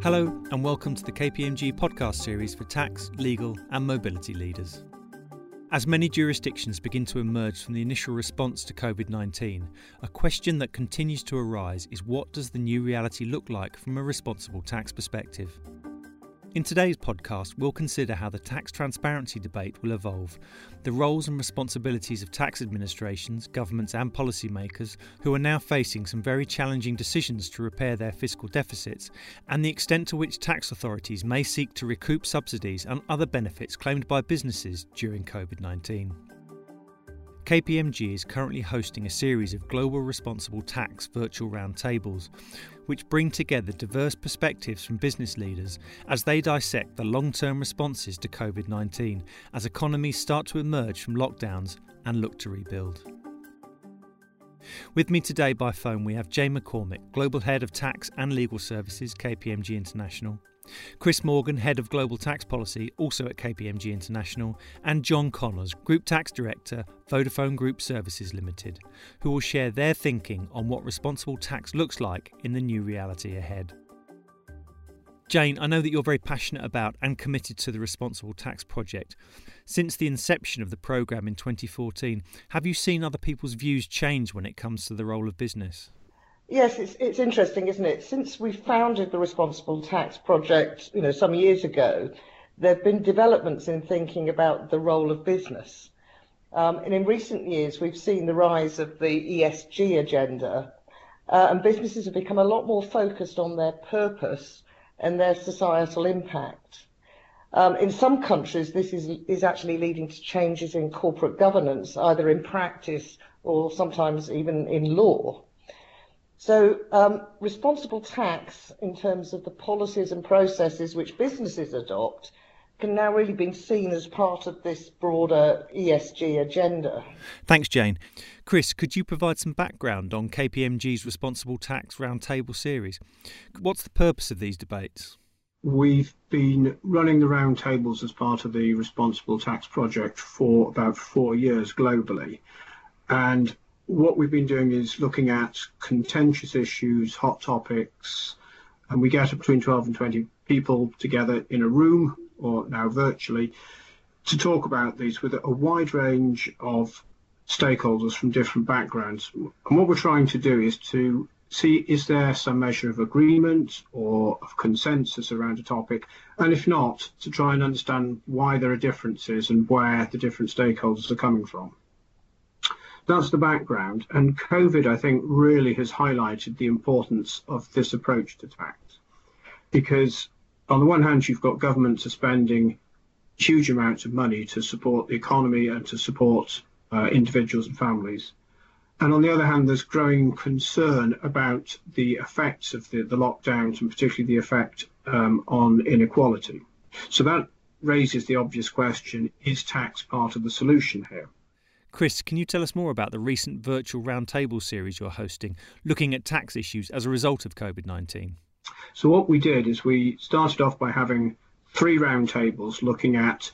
Hello, and welcome to the KPMG podcast series for tax, legal, and mobility leaders. As many jurisdictions begin to emerge from the initial response to COVID 19, a question that continues to arise is what does the new reality look like from a responsible tax perspective? In today's podcast, we'll consider how the tax transparency debate will evolve, the roles and responsibilities of tax administrations, governments, and policymakers who are now facing some very challenging decisions to repair their fiscal deficits, and the extent to which tax authorities may seek to recoup subsidies and other benefits claimed by businesses during COVID 19. KPMG is currently hosting a series of global responsible tax virtual roundtables, which bring together diverse perspectives from business leaders as they dissect the long term responses to COVID 19 as economies start to emerge from lockdowns and look to rebuild. With me today by phone, we have Jane McCormick, Global Head of Tax and Legal Services, KPMG International, Chris Morgan, Head of Global Tax Policy, also at KPMG International, and John Connors, Group Tax Director, Vodafone Group Services Limited, who will share their thinking on what responsible tax looks like in the new reality ahead. Jane, I know that you're very passionate about and committed to the Responsible Tax Project. Since the inception of the programme in 2014, have you seen other people's views change when it comes to the role of business? Yes, it's, it's interesting, isn't it? Since we founded the Responsible Tax Project, you know, some years ago, there have been developments in thinking about the role of business. Um, and in recent years, we've seen the rise of the ESG agenda, uh, and businesses have become a lot more focused on their purpose and their societal impact. Um, in some countries, this is, is actually leading to changes in corporate governance, either in practice or sometimes even in law. So um, responsible tax in terms of the policies and processes which businesses adopt can now really be seen as part of this broader ESG agenda. Thanks, Jane. Chris, could you provide some background on KPMG's Responsible Tax Roundtable series? What's the purpose of these debates? We've been running the roundtables as part of the Responsible Tax Project for about four years globally. And what we've been doing is looking at contentious issues, hot topics, and we get between 12 and 20 people together in a room or now virtually to talk about these with a wide range of stakeholders from different backgrounds. And what we're trying to do is to see is there some measure of agreement or of consensus around a topic, and if not, to try and understand why there are differences and where the different stakeholders are coming from that's the background. And COVID, I think, really has highlighted the importance of this approach to tax. Because on the one hand, you've got governments are spending huge amounts of money to support the economy and to support uh, individuals and families. And on the other hand, there's growing concern about the effects of the, the lockdowns and particularly the effect um, on inequality. So that raises the obvious question is tax part of the solution here? Chris, can you tell us more about the recent virtual roundtable series you're hosting, looking at tax issues as a result of COVID 19? So, what we did is we started off by having three roundtables looking at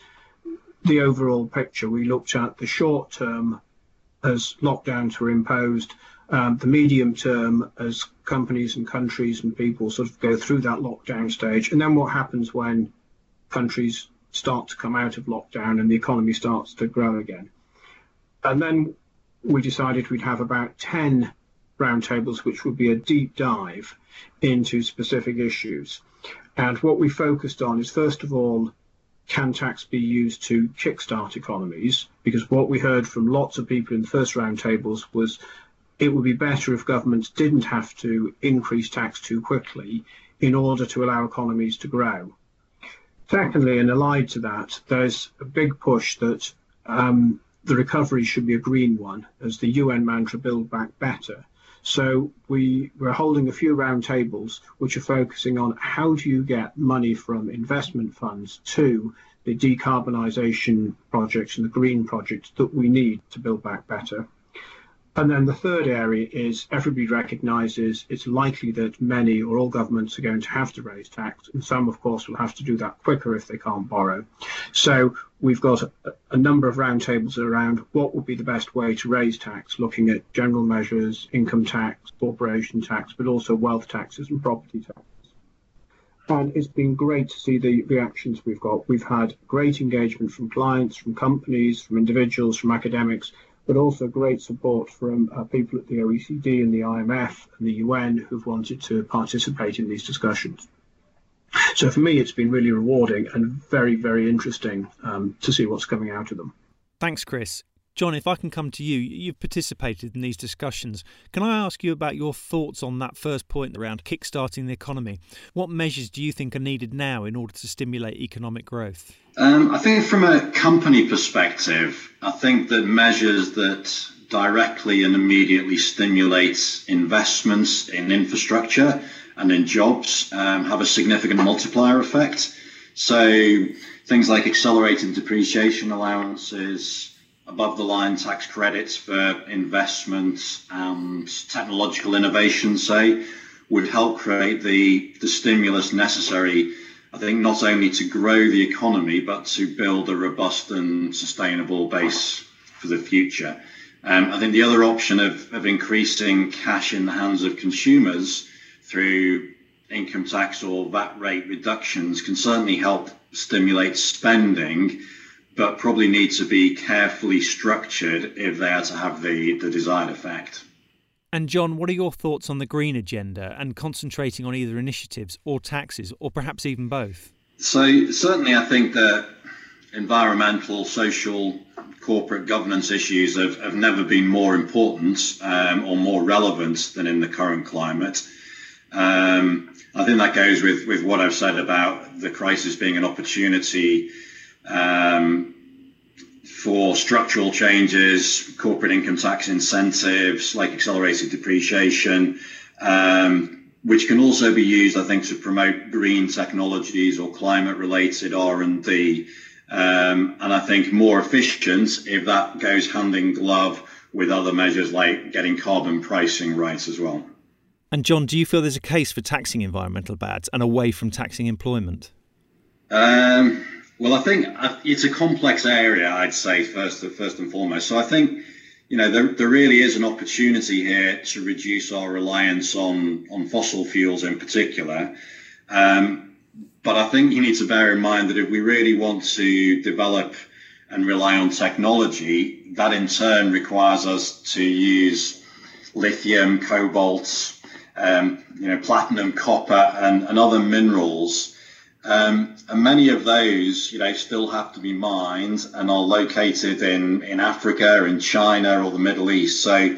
the overall picture. We looked at the short term as lockdowns were imposed, um, the medium term as companies and countries and people sort of go through that lockdown stage, and then what happens when countries start to come out of lockdown and the economy starts to grow again. And then we decided we'd have about 10 roundtables, which would be a deep dive into specific issues. And what we focused on is, first of all, can tax be used to kickstart economies? Because what we heard from lots of people in the first roundtables was it would be better if governments didn't have to increase tax too quickly in order to allow economies to grow. Secondly, and allied to that, there's a big push that um, the recovery should be a green one, as the UN mantra build back better. So we, we're holding a few roundtables which are focusing on how do you get money from investment funds to the decarbonisation projects and the green projects that we need to build back better. And then the third area is everybody recognises it's likely that many or all governments are going to have to raise tax, and some, of course, will have to do that quicker if they can't borrow. So we've got a, number of roundtables around what would be the best way to raise tax, looking at general measures, income tax, corporation tax, but also wealth taxes and property taxes. and it's been great to see the reactions we've got. We've had great engagement from clients, from companies, from individuals, from academics, but also great support from uh, people at the OECD and the IMF and the UN who've wanted to participate in these discussions. So for me, it's been really rewarding and very, very interesting um, to see what's coming out of them. Thanks, Chris. John, if I can come to you, you've participated in these discussions. Can I ask you about your thoughts on that first point around kickstarting the economy? What measures do you think are needed now in order to stimulate economic growth? Um, I think from a company perspective, I think that measures that directly and immediately stimulate investments in infrastructure and in jobs um, have a significant multiplier effect. So things like accelerated depreciation allowances, above the line tax credits for investments and technological innovation, say, would help create the, the stimulus necessary, I think, not only to grow the economy, but to build a robust and sustainable base for the future. Um, I think the other option of, of increasing cash in the hands of consumers through income tax or VAT rate reductions can certainly help stimulate spending but probably need to be carefully structured if they are to have the, the desired effect. And John, what are your thoughts on the green agenda and concentrating on either initiatives or taxes, or perhaps even both? So, certainly, I think that environmental, social, corporate governance issues have, have never been more important um, or more relevant than in the current climate. Um, I think that goes with, with what I've said about the crisis being an opportunity um, for structural changes, corporate income tax incentives like accelerated depreciation, um, which can also be used, I think, to promote green technologies or climate-related R&D. Um, and I think more efficient if that goes hand in glove with other measures like getting carbon pricing right as well. And John, do you feel there's a case for taxing environmental bads and away from taxing employment? Um, well, I think uh, it's a complex area, I'd say, first, first and foremost. So I think, you know, there, there really is an opportunity here to reduce our reliance on, on fossil fuels in particular. Um, but I think you need to bear in mind that if we really want to develop and rely on technology, that in turn requires us to use lithium, cobalt, um, you know, platinum, copper, and, and other minerals um, and many of those, you know, still have to be mined and are located in, in Africa, in China, or the Middle East. So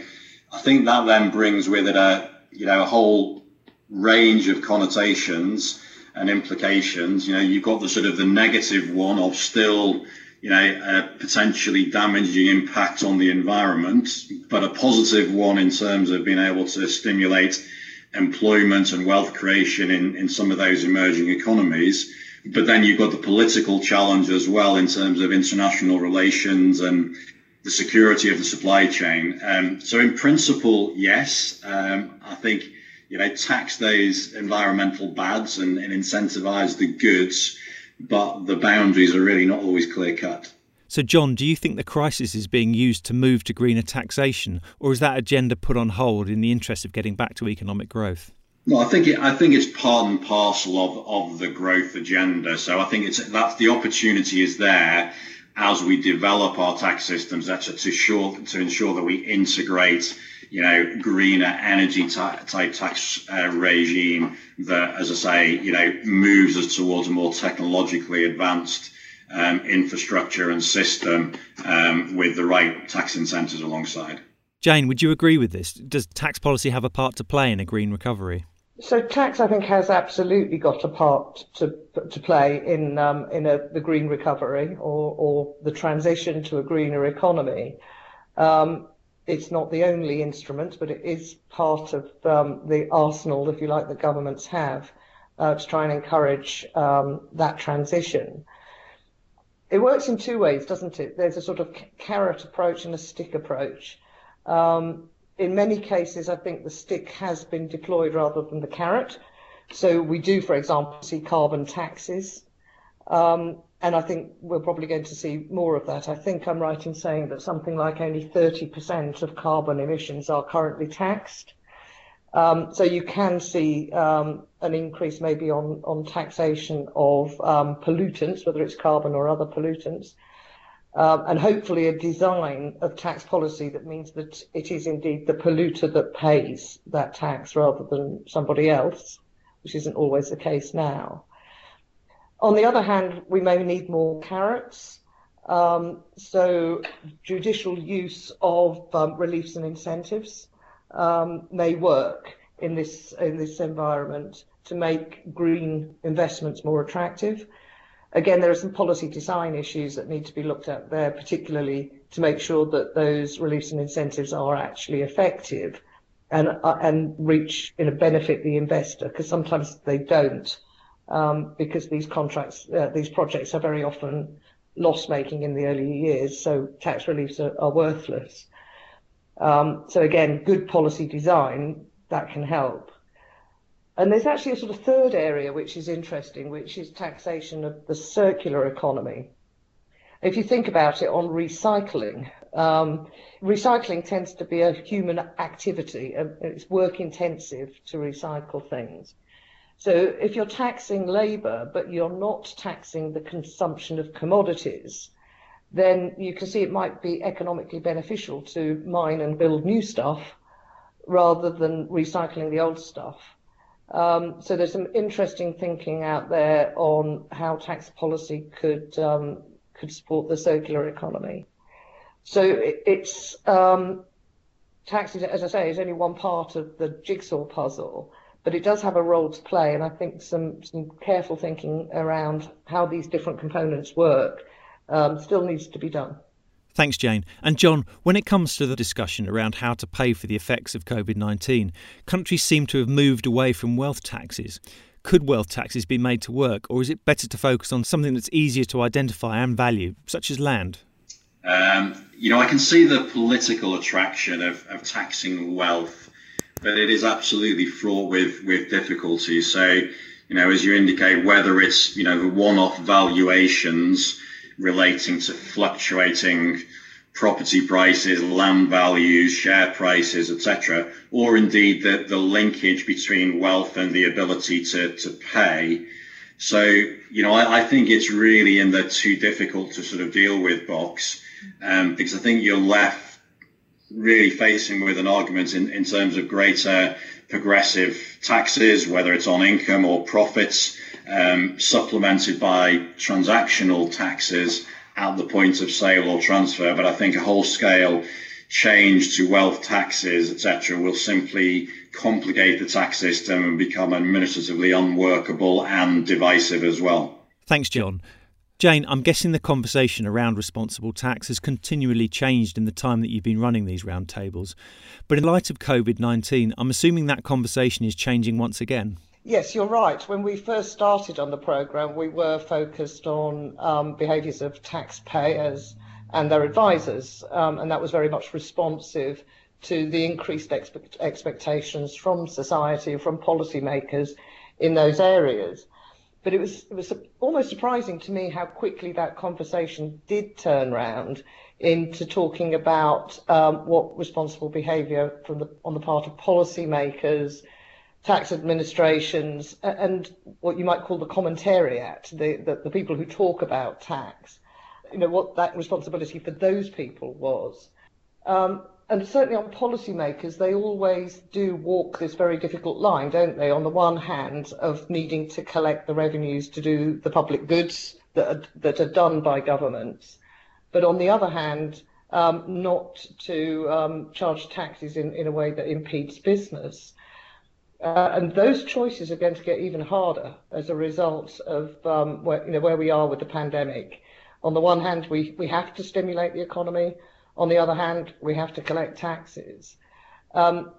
I think that then brings with it a, you know, a whole range of connotations and implications. You know, you've got the sort of the negative one of still, you know, a potentially damaging impact on the environment, but a positive one in terms of being able to stimulate employment and wealth creation in, in some of those emerging economies. But then you've got the political challenge as well in terms of international relations and the security of the supply chain. Um, so in principle, yes, um, I think you know tax those environmental bads and, and incentivize the goods, but the boundaries are really not always clear cut. So, John, do you think the crisis is being used to move to greener taxation, or is that agenda put on hold in the interest of getting back to economic growth? No, I think it, I think it's part and parcel of, of the growth agenda. So I think it's that's the opportunity is there as we develop our tax systems that's to, sure, to ensure that we integrate you know greener energy type tax uh, regime that as I say you know moves us towards a more technologically advanced um, infrastructure and system um, with the right tax incentives alongside. Jane, would you agree with this? Does tax policy have a part to play in a green recovery? So tax, I think, has absolutely got a part to to play in um, in a, the green recovery or or the transition to a greener economy. Um, it's not the only instrument, but it is part of um, the arsenal, if you like, that governments have uh, to try and encourage um, that transition it works in two ways, doesn't it? There's a sort of carrot approach and a stick approach. Um, in many cases, I think the stick has been deployed rather than the carrot. So we do, for example, see carbon taxes. Um, and I think we're probably going to see more of that. I think I'm right in saying that something like only 30% of carbon emissions are currently taxed. Um, so you can see um, an increase maybe on, on taxation of um, pollutants, whether it's carbon or other pollutants, and hopefully a design of tax policy that means that it is indeed the polluter that pays that tax rather than somebody else, which isn't always the case now. On the other hand, we may need more carrots. So judicial use of reliefs and incentives um, may work in this in this environment to make green investments more attractive. Again, there are some policy design issues that need to be looked at there, particularly to make sure that those reliefs and incentives are actually effective and uh, and reach you know benefit the investor because sometimes they don't um, because these contracts uh, these projects are very often loss making in the early years, so tax reliefs are, are worthless. Um, so again, good policy design that can help. And there's actually a sort of third area which is interesting, which is taxation of the circular economy. If you think about it on recycling, um, recycling tends to be a human activity. It's work intensive to recycle things. So if you're taxing labour, but you're not taxing the consumption of commodities, then you can see it might be economically beneficial to mine and build new stuff rather than recycling the old stuff. Um, so there's some interesting thinking out there on how tax policy could um, could support the circular economy. So it, it's um, taxes, as I say, is only one part of the jigsaw puzzle, but it does have a role to play, and I think some some careful thinking around how these different components work um, still needs to be done. Thanks, Jane. And John, when it comes to the discussion around how to pay for the effects of COVID 19, countries seem to have moved away from wealth taxes. Could wealth taxes be made to work, or is it better to focus on something that's easier to identify and value, such as land? Um, you know, I can see the political attraction of, of taxing wealth, but it is absolutely fraught with, with difficulties. So, you know, as you indicate, whether it's, you know, the one off valuations relating to fluctuating property prices, land values, share prices, etc., or indeed the, the linkage between wealth and the ability to, to pay. So, you know, I, I think it's really in the too difficult to sort of deal with box um, because I think you're left really facing with an argument in, in terms of greater progressive taxes, whether it's on income or profits, um, supplemented by transactional taxes at the point of sale or transfer. But I think a whole scale change to wealth taxes, etc., will simply complicate the tax system and become administratively unworkable and divisive as well. Thanks, John. Jane, I'm guessing the conversation around responsible tax has continually changed in the time that you've been running these roundtables. But in light of COVID 19, I'm assuming that conversation is changing once again. Yes, you're right. When we first started on the programme, we were focused on um, behaviours of taxpayers and their advisors, um, and that was very much responsive to the increased expect- expectations from society, and from policymakers in those areas. But it was it was almost surprising to me how quickly that conversation did turn round into talking about um, what responsible behaviour from the on the part of policymakers, tax administrations, and what you might call the commentariat, the, the, the people who talk about tax, you know what that responsibility for those people was. Um, and certainly on policymakers, they always do walk this very difficult line, don't they? On the one hand, of needing to collect the revenues to do the public goods that are, that are done by governments, but on the other hand, um, not to um, charge taxes in, in a way that impedes business. Uh, and those choices are going to get even harder as a result of um, where, you know, where we are with the pandemic. On the one hand, we, we have to stimulate the economy. On the other hand, we have to collect taxes. Um,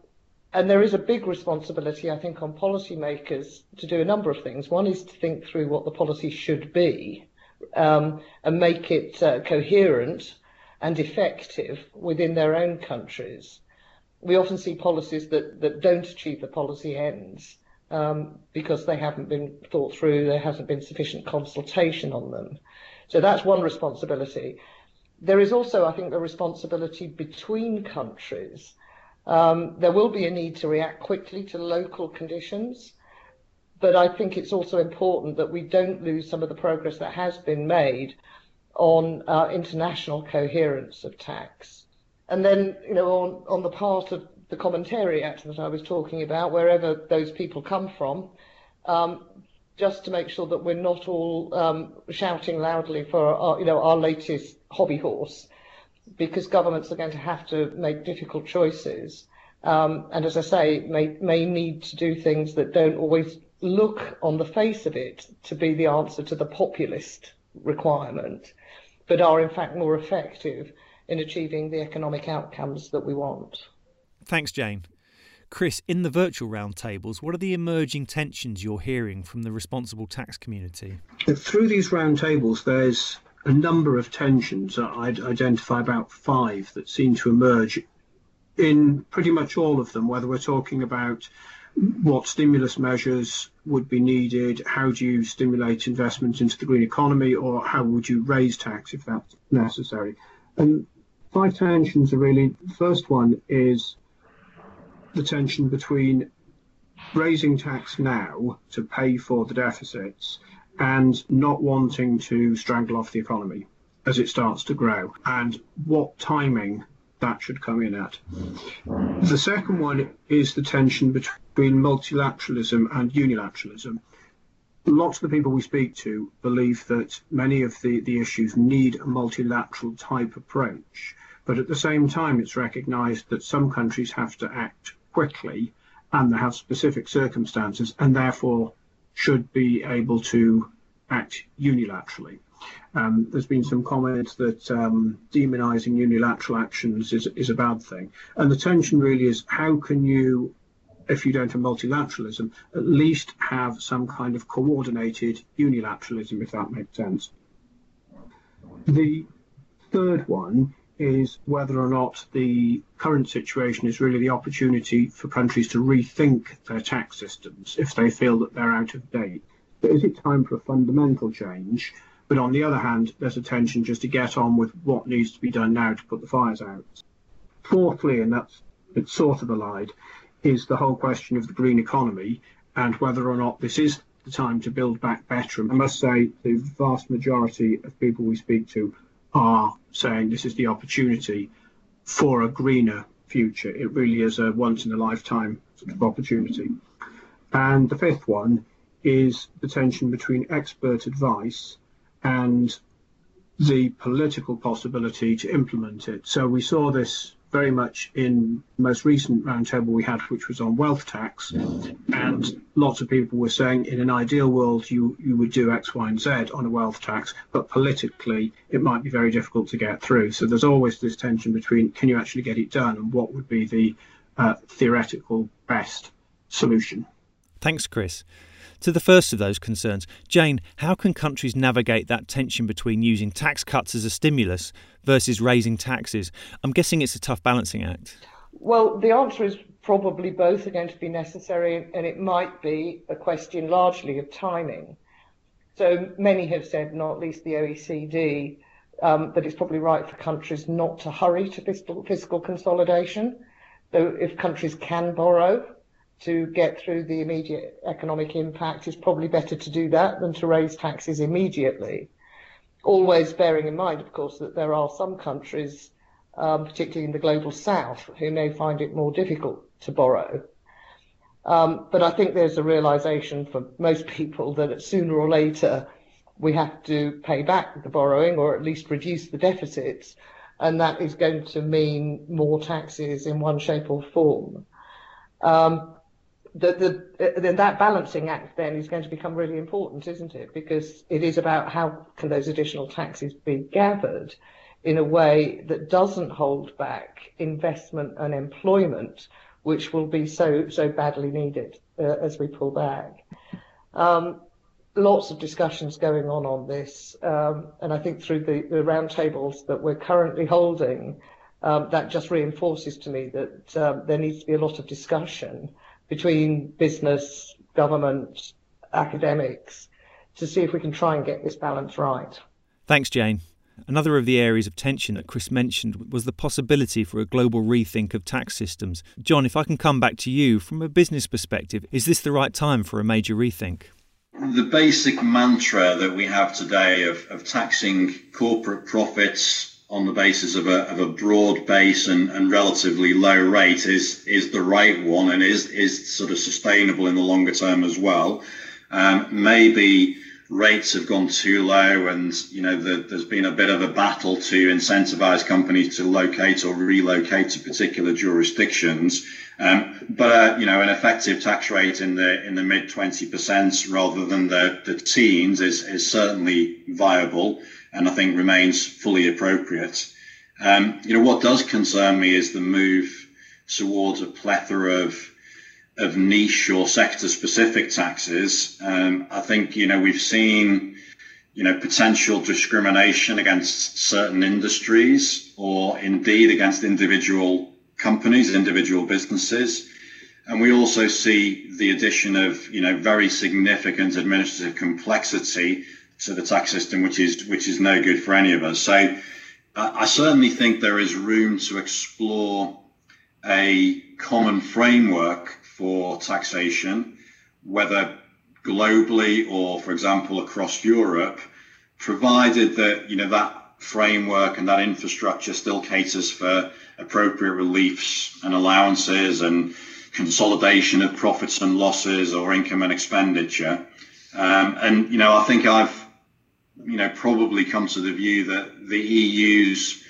and there is a big responsibility, I think, on policymakers to do a number of things. One is to think through what the policy should be um, and make it uh, coherent and effective within their own countries. We often see policies that, that don't achieve the policy ends um, because they haven't been thought through, there hasn't been sufficient consultation on them. So that's one responsibility there is also, I think, a responsibility between countries Um, there will be a need to react quickly to local conditions, but I think it's also important that we don't lose some of the progress that has been made on uh, international coherence of tax. And then, you know, on, on the part of the commentariat that I was talking about, wherever those people come from, um, just to make sure that we're not all um, shouting loudly for our, you know, our latest hobby horse, because governments are going to have to make difficult choices. Um, and as I say, may, may need to do things that don't always look on the face of it to be the answer to the populist requirement, but are in fact more effective in achieving the economic outcomes that we want. Thanks, Jane. Chris, in the virtual roundtables, what are the emerging tensions you're hearing from the responsible tax community? Through these roundtables, there's a number of tensions. I'd identify about five that seem to emerge in pretty much all of them, whether we're talking about what stimulus measures would be needed, how do you stimulate investment into the green economy, or how would you raise tax if that's necessary. And five tensions are really, the first one is the tension between raising tax now to pay for the deficits and not wanting to strangle off the economy as it starts to grow and what timing that should come in at. The second one is the tension between multilateralism and unilateralism. Lots of the people we speak to believe that many of the, the issues need a multilateral type approach, but at the same time, it's recognized that some countries have to act quickly and they have specific circumstances and therefore should be able to act unilaterally. Um, there's been some comments that um, demonising unilateral actions is, is a bad thing. And the tension really is how can you, if you don't have multilateralism, at least have some kind of coordinated unilateralism, if that makes sense. The third one is whether or not the current situation is really the opportunity for countries to rethink their tax systems if they feel that they're out of date. Is it time for a fundamental change? But on the other hand, there's a tension just to get on with what needs to be done now to put the fires out. Fourthly, and that's it's sort of allied, is the whole question of the green economy and whether or not this is the time to build back better. I must say, the vast majority of people we speak to are saying this is the opportunity for a greener future. It really is a once in a lifetime sort of opportunity. And the fifth one is the tension between expert advice and the political possibility to implement it. So we saw this very much in the most recent roundtable we had, which was on wealth tax. And lots of people were saying in an ideal world, you, you would do X, Y, and Z on a wealth tax, but politically, it might be very difficult to get through. So there's always this tension between can you actually get it done and what would be the uh, theoretical best solution. Thanks, Chris. To the first of those concerns, Jane, how can countries navigate that tension between using tax cuts as a stimulus versus raising taxes? I'm guessing it's a tough balancing act. Well, the answer is probably both are going to be necessary, and it might be a question largely of timing. So many have said, not least the OECD, um, that it's probably right for countries not to hurry to fiscal, fiscal consolidation. So if countries can borrow, to get through the immediate economic impact, it's probably better to do that than to raise taxes immediately. Always bearing in mind, of course, that there are some countries, um, particularly in the global south, who may find it more difficult to borrow. Um, but I think there's a realization for most people that sooner or later we have to pay back the borrowing or at least reduce the deficits, and that is going to mean more taxes in one shape or form. Um, the, the, that balancing act then is going to become really important, isn't it? Because it is about how can those additional taxes be gathered in a way that doesn't hold back investment and employment, which will be so so badly needed uh, as we pull back. Um, lots of discussions going on on this, um, and I think through the, the roundtables that we're currently holding, um, that just reinforces to me that um, there needs to be a lot of discussion between business, government, academics to see if we can try and get this balance right. Thanks, Jane. Another of the areas of tension that Chris mentioned was the possibility for a global rethink of tax systems. John, if I can come back to you, from a business perspective, is this the right time for a major rethink? The basic mantra that we have today of, of taxing corporate profits on the basis of a, of a broad base and, and relatively low rate is, is the right one and is, is sort of sustainable in the longer term as well. Um, maybe rates have gone too low and you know the, there's been a bit of a battle to incentivize companies to locate or relocate to particular jurisdictions um, but uh, you know an effective tax rate in the in the mid 20% rather than the, the teens is, is certainly viable and I think remains fully appropriate um, you know what does concern me is the move towards a plethora of of niche or sector specific taxes. Um, I think, you know, we've seen, you know, potential discrimination against certain industries or indeed against individual companies, individual businesses. And we also see the addition of, you know, very significant administrative complexity to the tax system, which is, which is no good for any of us. So I certainly think there is room to explore a common framework for taxation, whether globally or, for example, across Europe, provided that you know that framework and that infrastructure still caters for appropriate reliefs and allowances and consolidation of profits and losses or income and expenditure. Um, and you know, I think I've you know probably come to the view that the EU's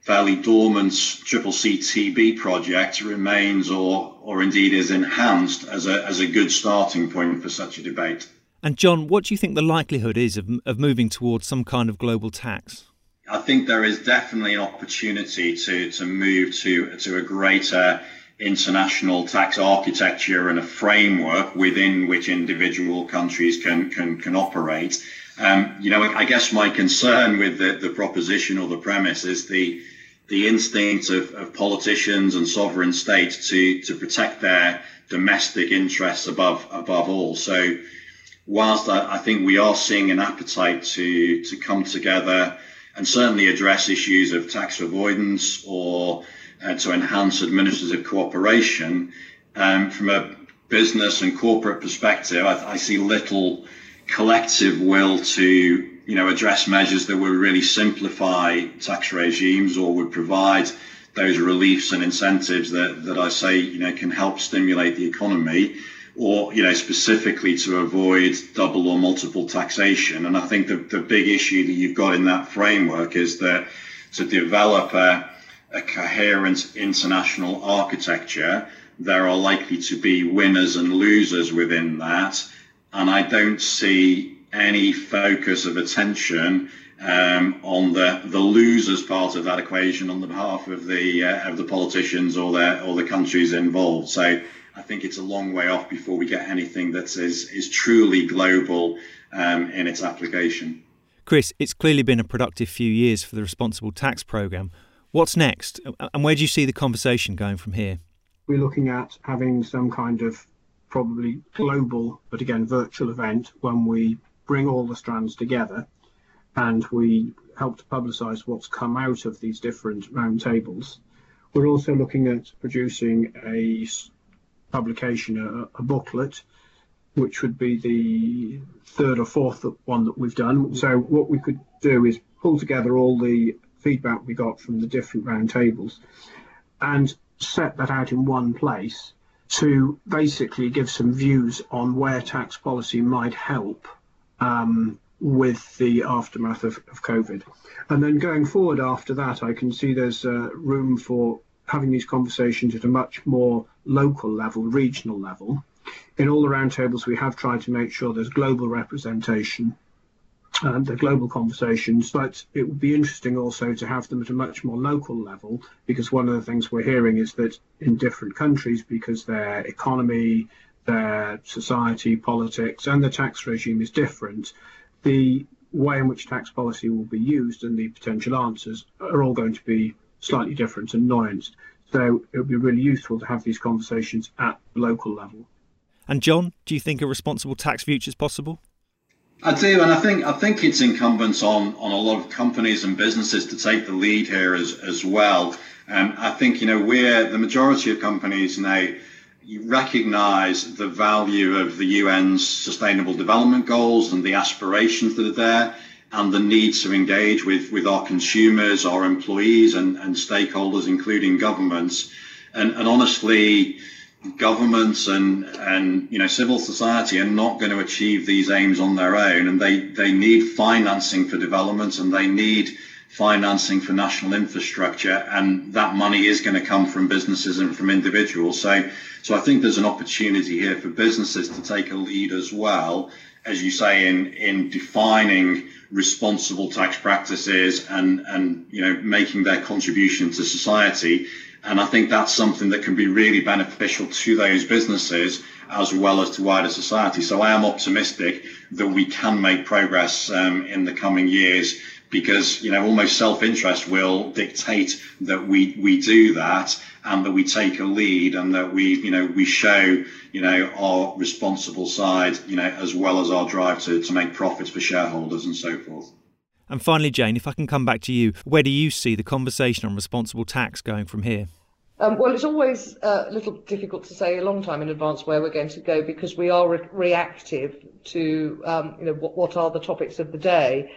fairly dormant triple CTB project remains or, or indeed is enhanced as a, as a good starting point for such a debate. And John, what do you think the likelihood is of, of moving towards some kind of global tax? I think there is definitely an opportunity to, to move to, to a greater international tax architecture and a framework within which individual countries can, can, can operate. Um, you know, I guess my concern with the, the proposition or the premise is the the instinct of, of politicians and sovereign states to, to protect their domestic interests above above all. So whilst I, I think we are seeing an appetite to, to come together and certainly address issues of tax avoidance or uh, to enhance administrative cooperation, um, from a business and corporate perspective, I, I see little collective will to you know, address measures that would really simplify tax regimes or would provide those reliefs and incentives that, that I say, you know, can help stimulate the economy or, you know, specifically to avoid double or multiple taxation. And I think the, the big issue that you've got in that framework is that to develop a, a coherent international architecture, there are likely to be winners and losers within that. And I don't see any focus of attention um, on the the losers part of that equation on the behalf of the uh, of the politicians or the or the countries involved. So I think it's a long way off before we get anything that is is truly global um, in its application. Chris, it's clearly been a productive few years for the responsible tax program. What's next, and where do you see the conversation going from here? We're looking at having some kind of probably global, but again virtual event when we bring all the strands together and we help to publicise what's come out of these different roundtables. We're also looking at producing a publication, a, a, booklet, which would be the third or fourth one that we've done. So what we could do is pull together all the feedback we got from the different roundtables and set that out in one place to basically give some views on where tax policy might help um, with the aftermath of, of COVID. And then going forward after that, I can see there's uh, room for having these conversations at a much more local level, regional level. In all the roundtables, we have tried to make sure there's global representation and the global conversations, but it would be interesting also to have them at a much more local level because one of the things we're hearing is that in different countries, because their economy, their society, politics, and the tax regime is different, the way in which tax policy will be used and the potential answers are all going to be slightly different and nuanced. So it would be really useful to have these conversations at local level. And John, do you think a responsible tax future is possible? I do, and I think I think it's incumbent on on a lot of companies and businesses to take the lead here as as well. And I think you know we're the majority of companies now recognise the value of the UN's Sustainable Development Goals and the aspirations that are there, and the need to engage with with our consumers, our employees, and and stakeholders, including governments. And and honestly governments and and you know civil society are not going to achieve these aims on their own and they they need financing for development and they need financing for national infrastructure and that money is going to come from businesses and from individuals. So so I think there's an opportunity here for businesses to take a lead as well as you say in in defining responsible tax practices and and you know making their contribution to society and I think that's something that can be really beneficial to those businesses as well as to wider society. So I am optimistic that we can make progress um, in the coming years because you know almost self-interest will dictate that we we do that and that we take a lead and that we you know we show you know our responsible side you know as well as our drive to, to make profits for shareholders and so forth. And finally, Jane, if I can come back to you, where do you see the conversation on responsible tax going from here? Um, well, it's always uh, a little difficult to say a long time in advance where we're going to go because we are re- reactive to, um, you know, what, what, are the topics of the day.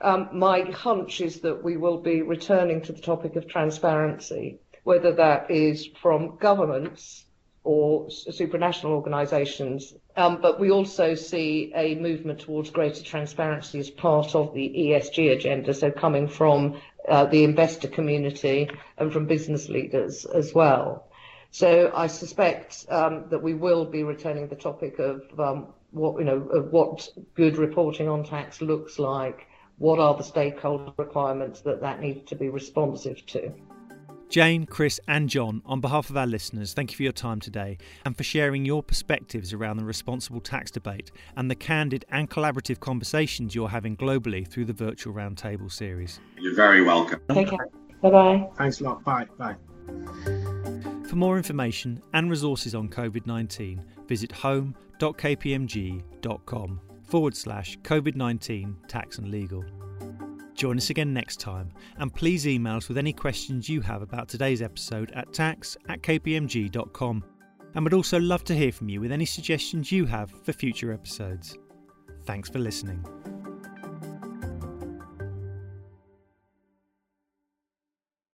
Um, my hunch is that we will be returning to the topic of transparency, whether that is from governments or supranational organisations. Um, but we also see a movement towards greater transparency as part of the ESG agenda, so coming from uh, the investor community and from business leaders as well. So I suspect um, that we will be returning the topic of um, what you know of what good reporting on tax looks like. What are the stakeholder requirements that that needs to be responsive to? Jane, Chris, and John, on behalf of our listeners, thank you for your time today and for sharing your perspectives around the responsible tax debate and the candid and collaborative conversations you're having globally through the virtual roundtable series. You're very welcome. Take care. Bye bye. Thanks a lot. Bye. Bye. For more information and resources on COVID 19, visit home.kpmg.com forward slash COVID 19 tax and legal. Join us again next time, and please email us with any questions you have about today's episode at tax at kpmg.com. And would also love to hear from you with any suggestions you have for future episodes. Thanks for listening.